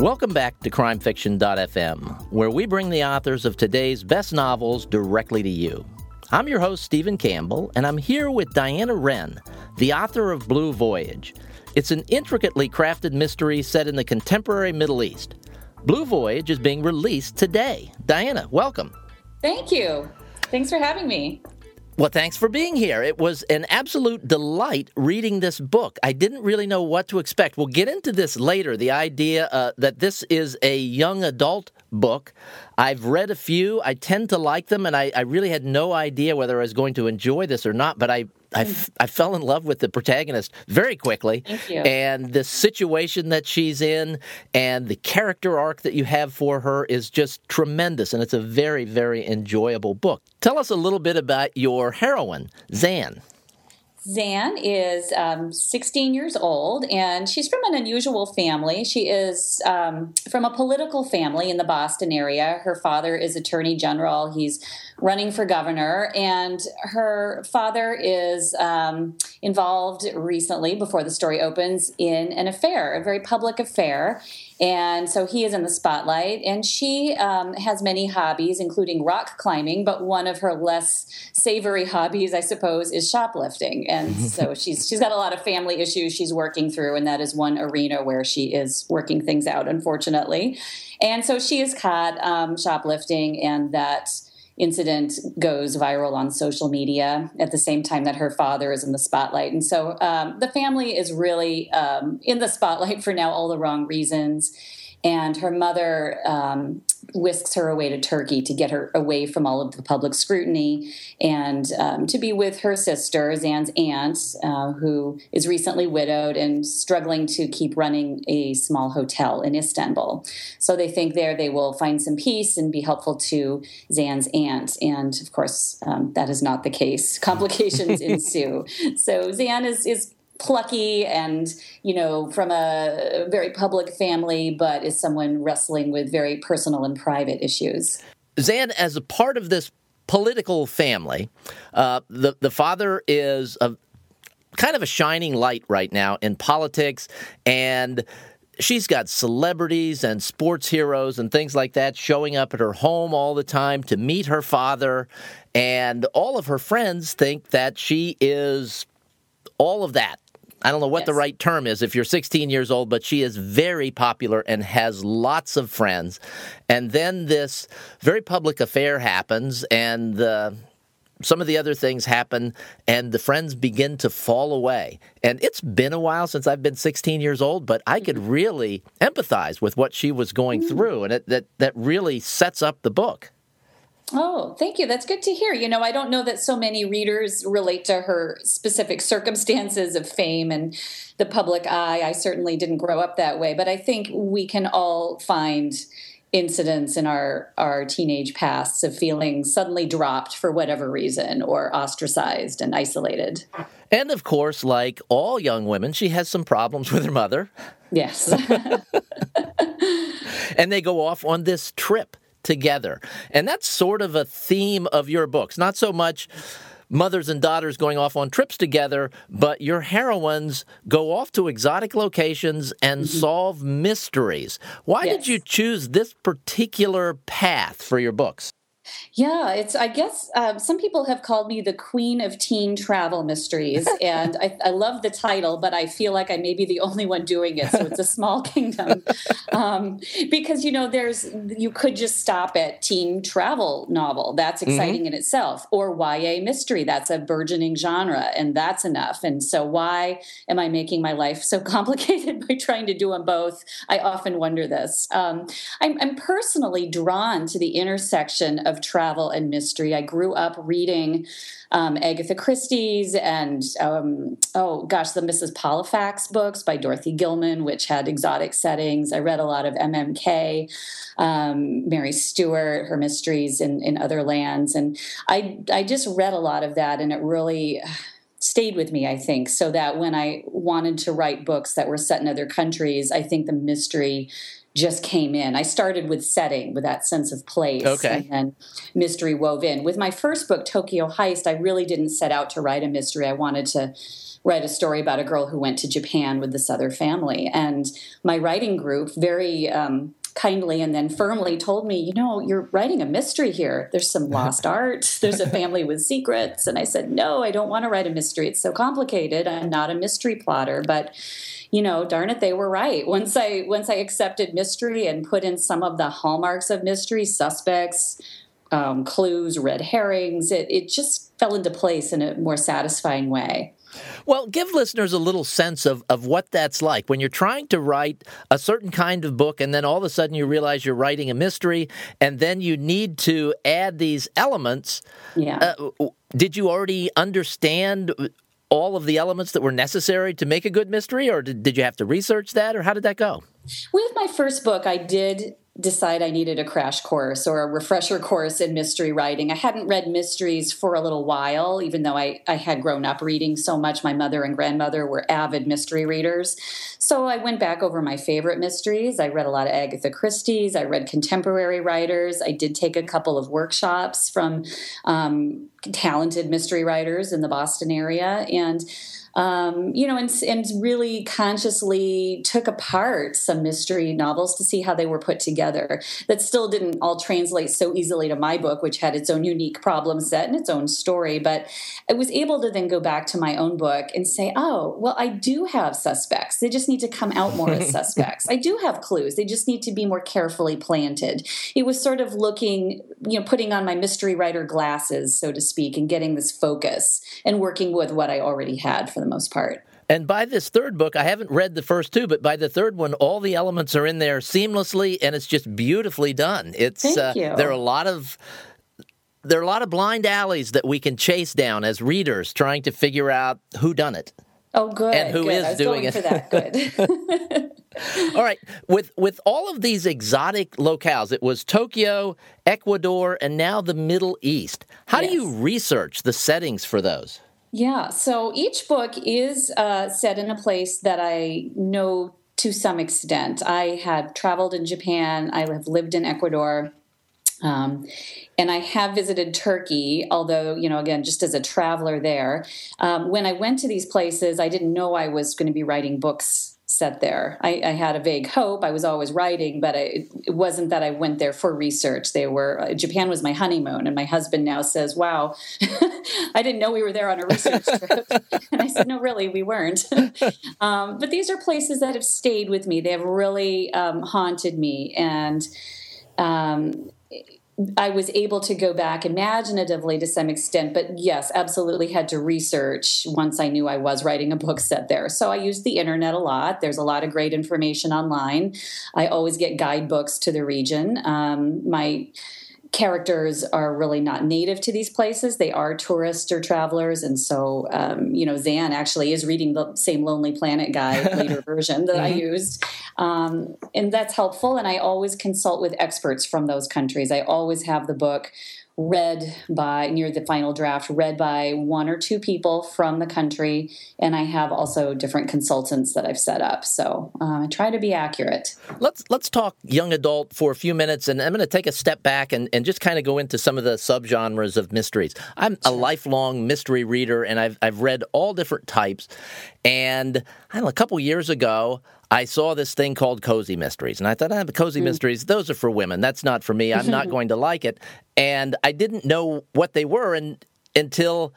Welcome back to crimefiction.fm, where we bring the authors of today's best novels directly to you. I'm your host, Stephen Campbell, and I'm here with Diana Renn, the author of Blue Voyage. It's an intricately crafted mystery set in the contemporary Middle East. Blue Voyage is being released today. Diana, welcome. Thank you. Thanks for having me. Well, thanks for being here. It was an absolute delight reading this book. I didn't really know what to expect. We'll get into this later the idea uh, that this is a young adult book. I've read a few. I tend to like them, and I, I really had no idea whether I was going to enjoy this or not, but I I, f- I fell in love with the protagonist very quickly. And the situation that she's in and the character arc that you have for her is just tremendous. And it's a very, very enjoyable book. Tell us a little bit about your heroine, Zan. Zan is um, 16 years old and she's from an unusual family. She is um, from a political family in the Boston area. Her father is Attorney General, he's running for governor, and her father is um, involved recently, before the story opens, in an affair, a very public affair. And so he is in the spotlight, and she um, has many hobbies, including rock climbing. But one of her less savory hobbies, I suppose, is shoplifting. And so she's she's got a lot of family issues she's working through, and that is one arena where she is working things out, unfortunately. And so she is caught um, shoplifting, and that incident goes viral on social media at the same time that her father is in the spotlight. And so um, the family is really um, in the spotlight for now, all the wrong reasons. And her mother um, whisks her away to Turkey to get her away from all of the public scrutiny and um, to be with her sister, Zan's aunt, uh, who is recently widowed and struggling to keep running a small hotel in Istanbul. So they think there they will find some peace and be helpful to Zan's aunt. And of course, um, that is not the case. Complications ensue. So Zan is, is plucky and you know from a very public family but is someone wrestling with very personal and private issues. Zan as a part of this political family uh, the, the father is a kind of a shining light right now in politics and she's got celebrities and sports heroes and things like that showing up at her home all the time to meet her father and all of her friends think that she is all of that I don't know what yes. the right term is if you're 16 years old, but she is very popular and has lots of friends. And then this very public affair happens, and uh, some of the other things happen, and the friends begin to fall away. And it's been a while since I've been 16 years old, but I could mm-hmm. really empathize with what she was going mm. through, and it, that, that really sets up the book. Oh, thank you. That's good to hear. You know, I don't know that so many readers relate to her specific circumstances of fame and the public eye. I certainly didn't grow up that way, but I think we can all find incidents in our our teenage pasts of feeling suddenly dropped for whatever reason or ostracized and isolated. And of course, like all young women, she has some problems with her mother. Yes. and they go off on this trip together. And that's sort of a theme of your books, not so much mothers and daughters going off on trips together, but your heroines go off to exotic locations and mm-hmm. solve mysteries. Why yes. did you choose this particular path for your books? Yeah, it's. I guess uh, some people have called me the queen of teen travel mysteries, and I, I, love the title, but I feel like I may be the only one doing it. So it's a small kingdom, um, because you know, there's you could just stop at teen travel novel. That's mm-hmm. exciting mm-hmm. in itself, or YA mystery. That's a burgeoning genre, and that's enough. And so, why am I making my life so complicated by trying to do them both? I often wonder this. Um, I'm, I'm personally drawn to the intersection of travel and mystery. I grew up reading um, Agatha Christie's and, um, oh gosh, the Mrs. Pollifax books by Dorothy Gilman, which had exotic settings. I read a lot of M.M. Kaye, um, Mary Stewart, her mysteries in, in other lands. And I, I just read a lot of that, and it really stayed with me, I think, so that when I wanted to write books that were set in other countries, I think the mystery just came in. I started with setting, with that sense of place, okay. and then mystery wove in. With my first book, Tokyo Heist, I really didn't set out to write a mystery. I wanted to write a story about a girl who went to Japan with this other family, and my writing group very. Um, kindly and then firmly told me, you know, you're writing a mystery here. There's some lost art. There's a family with secrets. And I said, no, I don't want to write a mystery. It's so complicated. I'm not a mystery plotter. But you know, darn it, they were right. Once I once I accepted mystery and put in some of the hallmarks of mystery, suspects, um, clues, red herrings, it, it just fell into place in a more satisfying way. Well, give listeners a little sense of, of what that's like when you're trying to write a certain kind of book, and then all of a sudden you realize you're writing a mystery, and then you need to add these elements. Yeah. Uh, did you already understand all of the elements that were necessary to make a good mystery, or did, did you have to research that, or how did that go? With my first book, I did decide I needed a crash course or a refresher course in mystery writing. I hadn't read mysteries for a little while, even though I, I had grown up reading so much. My mother and grandmother were avid mystery readers. So I went back over my favorite mysteries. I read a lot of Agatha Christie's, I read contemporary writers. I did take a couple of workshops from um, talented mystery writers in the Boston area. And um, you know, and, and really consciously took apart some mystery novels to see how they were put together. That still didn't all translate so easily to my book, which had its own unique problem set and its own story. But I was able to then go back to my own book and say, oh, well, I do have suspects. They just need to come out more as suspects. I do have clues. They just need to be more carefully planted. It was sort of looking, you know, putting on my mystery writer glasses, so to speak, and getting this focus and working with what I already had for the most part. And by this third book, I haven't read the first two, but by the third one, all the elements are in there seamlessly, and it's just beautifully done. It's Thank uh, you. there are a lot of there are a lot of blind alleys that we can chase down as readers, trying to figure out who done it. Oh, good. And who good. is doing it? For that, good. all right. With with all of these exotic locales, it was Tokyo, Ecuador, and now the Middle East. How yes. do you research the settings for those? Yeah, so each book is uh, set in a place that I know to some extent. I had traveled in Japan, I have lived in Ecuador. Um, and I have visited Turkey, although, you know, again, just as a traveler there. Um, when I went to these places, I didn't know I was going to be writing books set there. I, I, had a vague hope. I was always writing, but I, it wasn't that I went there for research. They were uh, Japan was my honeymoon, and my husband now says, "Wow, I didn't know we were there on a research trip." and I said, "No, really, we weren't." um, but these are places that have stayed with me. They have really um, haunted me, and um, I was able to go back imaginatively to some extent, but yes, absolutely had to research once I knew I was writing a book set there. So I used the internet a lot. There's a lot of great information online. I always get guidebooks to the region. Um, my characters are really not native to these places. They are tourists or travelers. And so, um, you know, Zan actually is reading the same Lonely Planet guide, later version that mm-hmm. I used. Um, and that's helpful. And I always consult with experts from those countries. I always have the book read by near the final draft read by one or two people from the country. And i have also different consultants that i've set up. So uh, i try to be accurate. Let's let's talk young adult for a few minutes and i'm going to take a step back and, and just kind of go into some of the subgenres of mysteries. I'm a lifelong mystery reader and i've, I've read all different types. And I don't know, a couple years ago I saw this thing called Cozy Mysteries, and I thought, ah, Cozy mm. Mysteries, those are for women. That's not for me. I'm not going to like it. And I didn't know what they were and, until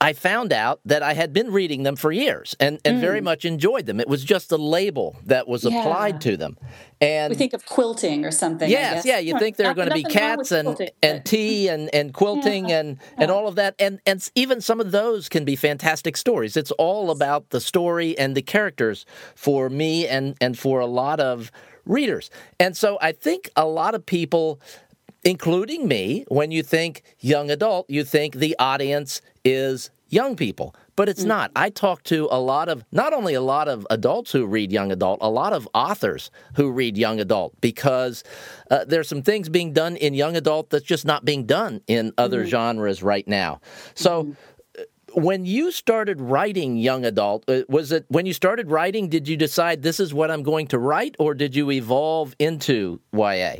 I found out that I had been reading them for years and, and mm. very much enjoyed them. It was just a label that was yeah. applied to them. And we think of quilting or something. Yes, yeah, you think there are going to be cats and, quilting, and tea and, and quilting yeah. and, and all of that. And, and even some of those can be fantastic stories. It's all about the story and the characters for me and, and for a lot of readers. And so I think a lot of people including me, when you think young adult, you think the audience is young people. But it's mm-hmm. not. I talk to a lot of, not only a lot of adults who read young adult, a lot of authors who read young adult because uh, there's some things being done in young adult that's just not being done in other mm-hmm. genres right now. So, mm-hmm. when you started writing young adult, uh, was it when you started writing? Did you decide this is what I'm going to write, or did you evolve into YA?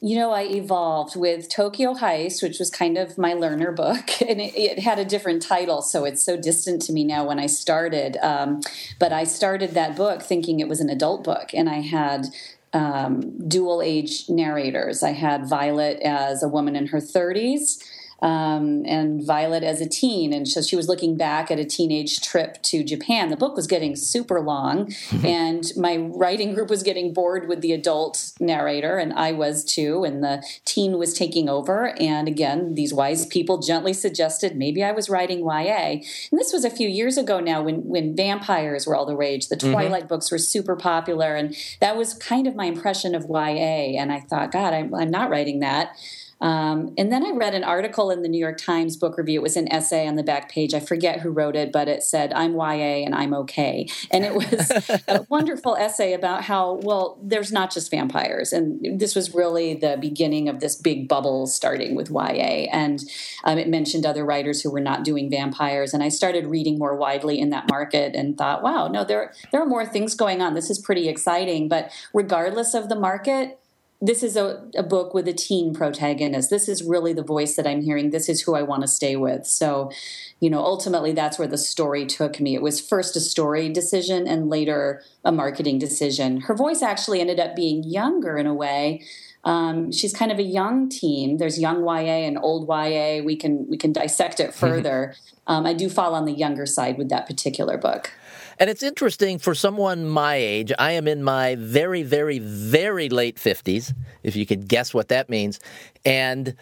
You know, I evolved with Tokyo Heist, which was kind of my learner book, and it, it had a different title, so it's so distant to me now when I started. Um, but I started that book thinking it was an adult book, and I had um, dual age narrators. I had Violet as a woman in her 30s um, and Violet as a teen. And so she was looking back at a teenage trip to Japan. The book was getting super long, and my writing group was getting bored with the adult narrator, and I was too. And the teen was taking over. And again, these wise people gently suggested maybe I was writing YA. And this was a few years ago now when, when vampires were all the rage. The mm-hmm. Twilight mm-hmm. books were super popular. And that was kind of my impression of YA. And I thought, God, I'm, I'm not writing that. Um, and then I read an article in the New York Times book review. It was an essay on the back page. I forget who wrote it, but it said, I'm YA and I'm okay. And it was a wonderful essay about how, well, there's not just vampires. And this was really the beginning of this big bubble starting with YA. And um, it mentioned other writers who were not doing vampires. And I started reading more widely in that market and thought, wow, no, there, there are more things going on. This is pretty exciting. But regardless of the market, this is a, a, book with a teen protagonist. This is really the voice that I'm hearing. This is who I want to stay with. So, you know, ultimately that's where the story took me. It was first a story decision and later a marketing decision. Her voice actually ended up being younger in a way. Um, she's kind of a young teen. There's young YA and old YA. We can we can dissect it further. um, I do fall on the younger side with that particular book. And it's interesting for someone my age. I am in my very, very, very late 50s, if you could guess what that means. And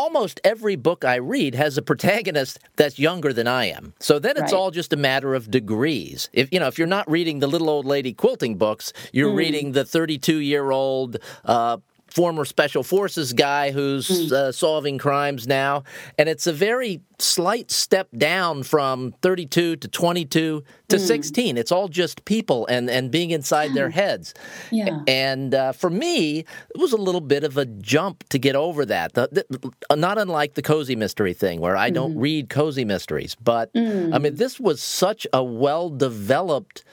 almost every book I read has a protagonist that's younger than I am. So then it's right. all just a matter of degrees. If you know, if you're not reading the little old lady quilting books, you're mm. reading the 32 year old uh, former special forces guy who's hmm. uh, solving crimes now. And it's a very slight step down from 32 to 22 to mm. 16. It's all just people and, and being inside their heads. Yeah. And uh, for me, it was a little bit of a jump to get over that. The, the, not unlike the cozy mystery thing, where I don't hmm. read cozy mysteries. But mm. I mean, this was such a well developed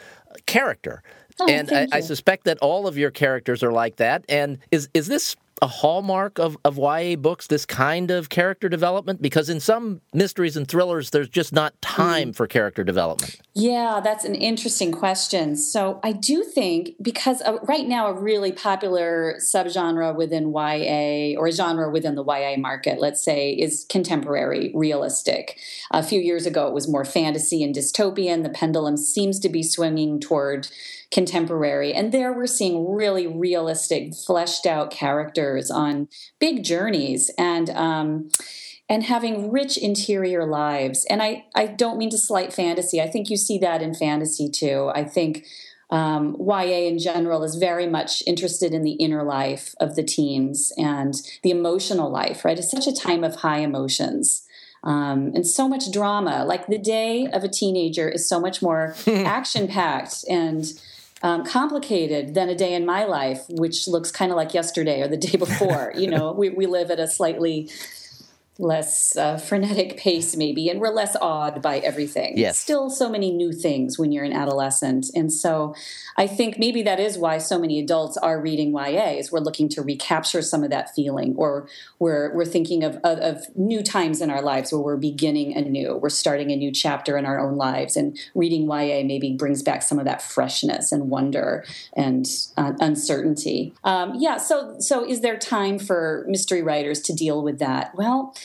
character Oh, and I, I, suspect that all of your characters are like that. And is is this a hallmark of, of YA books, this kind of character development? Because in some mysteries and thrillers, there's just not time mm. for character development. Yeah, that's an interesting question. So I do think because uh, right now, a really popular subgenre within YA or a genre within the YA market, let's say, is contemporary realistic. A few years ago, it was more fantasy and dystopian. The pendulum seems to be swinging toward contemporary. And there we're seeing really realistic, fleshed out characters on big journeys and um, and having rich interior lives. And I, I don't mean to slight fantasy. I think you see that in fantasy too. I think um, YA in general is very much interested in the inner life of the teens and the emotional life, right? It's such a time of high emotions. Um, and so much drama. Like the day of a teenager is so much more action packed and um, complicated than a day in my life, which looks kind of like yesterday or the day before. you know, we, we live at a slightly less uh, frenetic pace maybe and we're less awed by everything. Yes. Still so many new things when you're an adolescent. And so i think maybe that is why so many adults are reading yas we're looking to recapture some of that feeling or we're we're thinking of, of, of new times in our lives where we're beginning anew. We're starting a new chapter in our own lives and reading ya maybe brings back some of that freshness and wonder and uh, uncertainty. Um, yeah so so is there time for mystery writers to deal with that? Well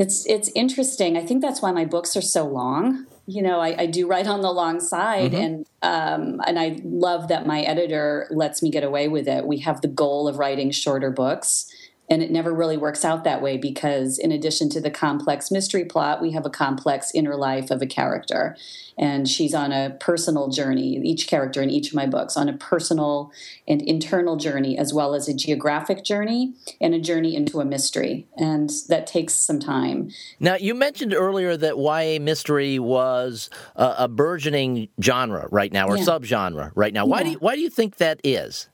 it's it's interesting. I think that's why my books are so long. You know, I, I do write on the long side, mm-hmm. and um, and I love that my editor lets me get away with it. We have the goal of writing shorter books, and it never really works out that way because, in addition to the complex mystery plot, we have a complex inner life of a character. And she's on a personal journey, each character in each of my books, on a personal and internal journey, as well as a geographic journey and a journey into a mystery. And that takes some time. Now, you mentioned earlier that YA mystery was a, a burgeoning genre right now, or yeah. subgenre right now. Why, yeah. do you, why do you think that is?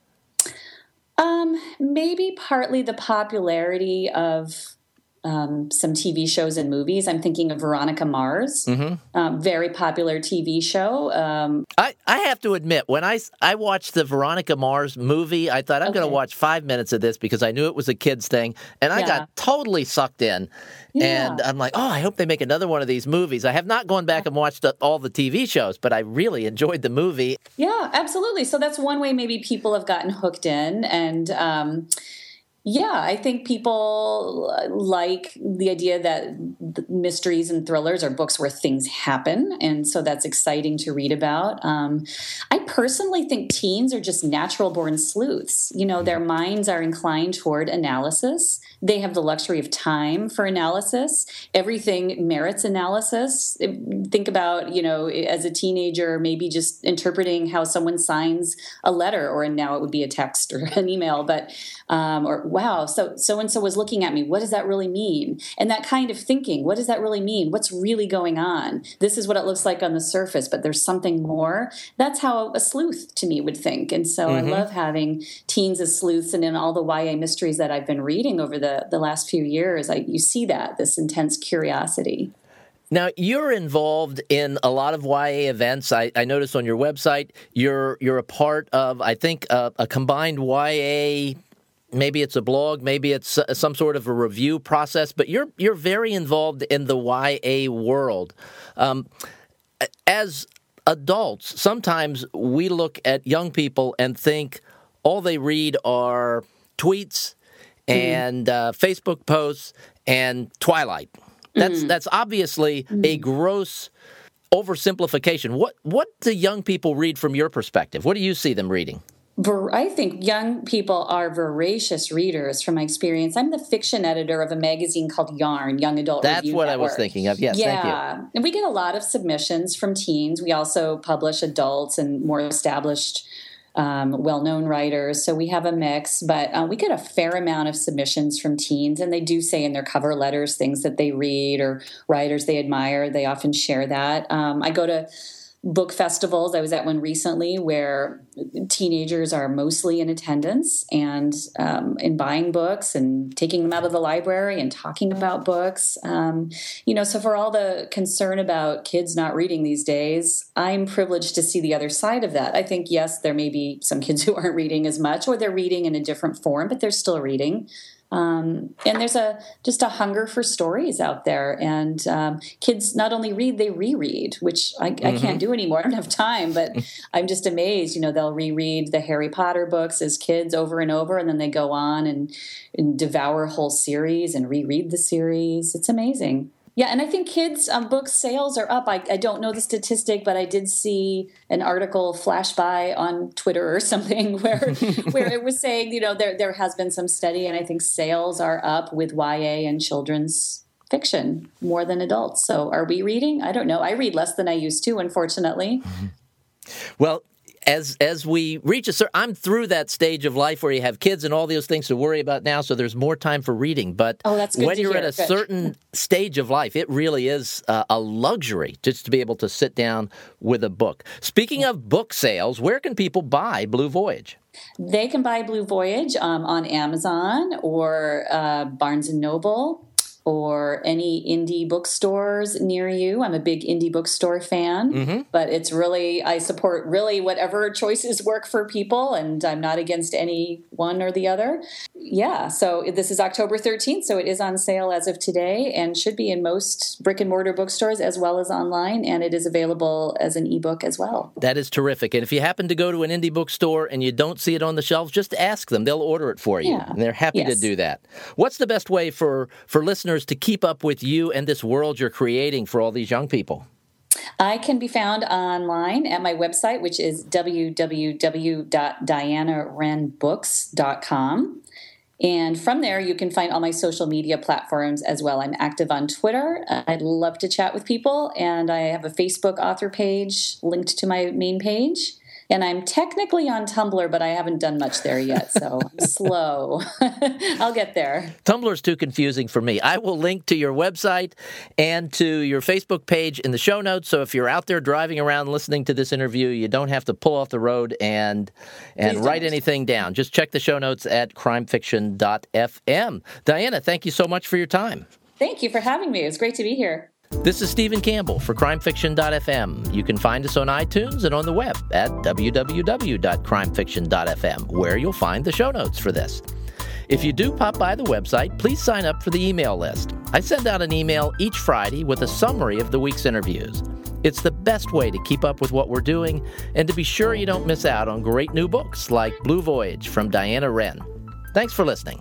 Um, maybe partly the popularity of um, some TV shows and movies. I'm thinking of Veronica Mars, mm-hmm. um, very popular TV show. Um, I, I have to admit, when I, I watched the Veronica Mars movie, I thought I'm okay. going to watch five minutes of this because I knew it was a kid's thing, and I yeah. got totally sucked in. Yeah. And I'm like, oh, I hope they make another one of these movies. I have not gone back and watched all the TV shows, but I really enjoyed the movie. Yeah, absolutely. So that's one way maybe people have gotten hooked in, and um, yeah, I think people like the idea that mysteries and thrillers are books where things happen. And so that's exciting to read about. Um, I personally think teens are just natural born sleuths. You know, their minds are inclined toward analysis. They have the luxury of time for analysis. Everything merits analysis. Think about, you know, as a teenager, maybe just interpreting how someone signs a letter, or now it would be a text or an email, but, um, or wow, so so and so was looking at me. What does that really mean? And that kind of thinking, what does that really mean? What's really going on? This is what it looks like on the surface, but there's something more. That's how a sleuth to me would think. And so mm-hmm. I love having teens as sleuths and in all the YA mysteries that I've been reading over the, the last few years, I, you see that, this intense curiosity. Now you're involved in a lot of YA events. I, I noticed on your website you're you're a part of I think a, combined YA maybe it's a blog, maybe it's some sort of a review process, but you're you're very involved in the YA world. Um, as adults, sometimes we look at young people and think all they read are tweets. And uh, Facebook posts and Twilight. That's mm. that's obviously mm. a gross oversimplification. What what do young people read from your perspective? What do you see them reading? I think young people are voracious readers from my experience. I'm the fiction editor of a magazine called Yarn, Young Adult That's Review what Network. I was thinking of. Yes, yeah. And we get a lot of submissions from teens. We also publish adults and more established, um, well known writers. So we have a mix, but uh, we get a fair amount of submissions from teens. And they do say in their cover letters things that they read or writers they admire. They often share that. Um, I go to book festivals. I was at one recently where teenagers are mostly in attendance and um, in buying books and taking them out of the library and talking about books. Um, you know, so for all the concern about kids not reading these days, I'm privileged to see the other side of that. I think yes, there may be some kids who aren't reading as much or they're reading in a different form, but they're still reading. Um, and there's a just a hunger for stories out there, and um, kids not only read they reread, which I, mm-hmm. I, can't do anymore. I don't have time, but I'm just amazed. You know, they'll reread the Harry Potter books as kids over and over, and then they go on and, and devour whole series and reread the series. It's amazing. Yeah, and I think kids' um, book sales are up. I, I, don't know the statistic, but I did see an article flash by on Twitter or something where where it was saying, you know, there there has been some study, and I think sales are up with YA and children's fiction more than adults. So, are we reading? I don't know. I read less than I used to, unfortunately. Mm-hmm. Well, as as we reach a certain, I'm through that stage of life where you have kids and all those things to worry about now, so there's more time for reading. But oh, that's when you're hear. at a good. certain stage of life, it really is uh, a luxury just to be able to sit down with a book. Speaking of book sales, where can people buy Blue Voyage? They can buy Blue Voyage um, on Amazon or uh, Barnes and Noble or any indie bookstores near you. I'm a big indie bookstore fan, mm-hmm. but it's really, I support really whatever choices work for people, and I'm not against any one or the other. Yeah, so this is October 13th, so it is on sale as of today and should be in most brick and mortar bookstores as well as online, and it is available as an ebook as well. That is terrific. And if you happen to go to an indie bookstore and you don't see it on the shelves, just ask them. They'll order it for you, yeah. and they're happy yes. to do that. What's the best way for, for listeners? Listeners to keep up with you and this world you're creating for all these young people? I can be found online at my website, which is www.dianarennbooks.com. And from there, you can find all my social media platforms as well. I'm active on Twitter. I'd love to chat with people. And I have a Facebook author page linked to my main page. And I'm technically on Tumblr, but I haven't done much there yet. So I'm slow. I'll get there. Tumblr's too confusing for me. I will link to your website and to your Facebook page in the show notes. So if you're out there driving around listening to this interview, you don't have to pull off the road and and write anything down. Just check the show notes at crimefiction.fm. Diana, thank you so much for your time. Thank you for having me. It was great to be here. This is Stephen Campbell for crimefiction.fm. You can find us on iTunes and on the web at www.crimefiction.fm, where you'll find the show notes for this. If you do pop by the website, please sign up for the email list. I send out an email each Friday with a summary of the week's interviews. It's the best way to keep up with what we're doing and to be sure you don't miss out on great new books like Blue Voyage from Diana Renn. Thanks for listening.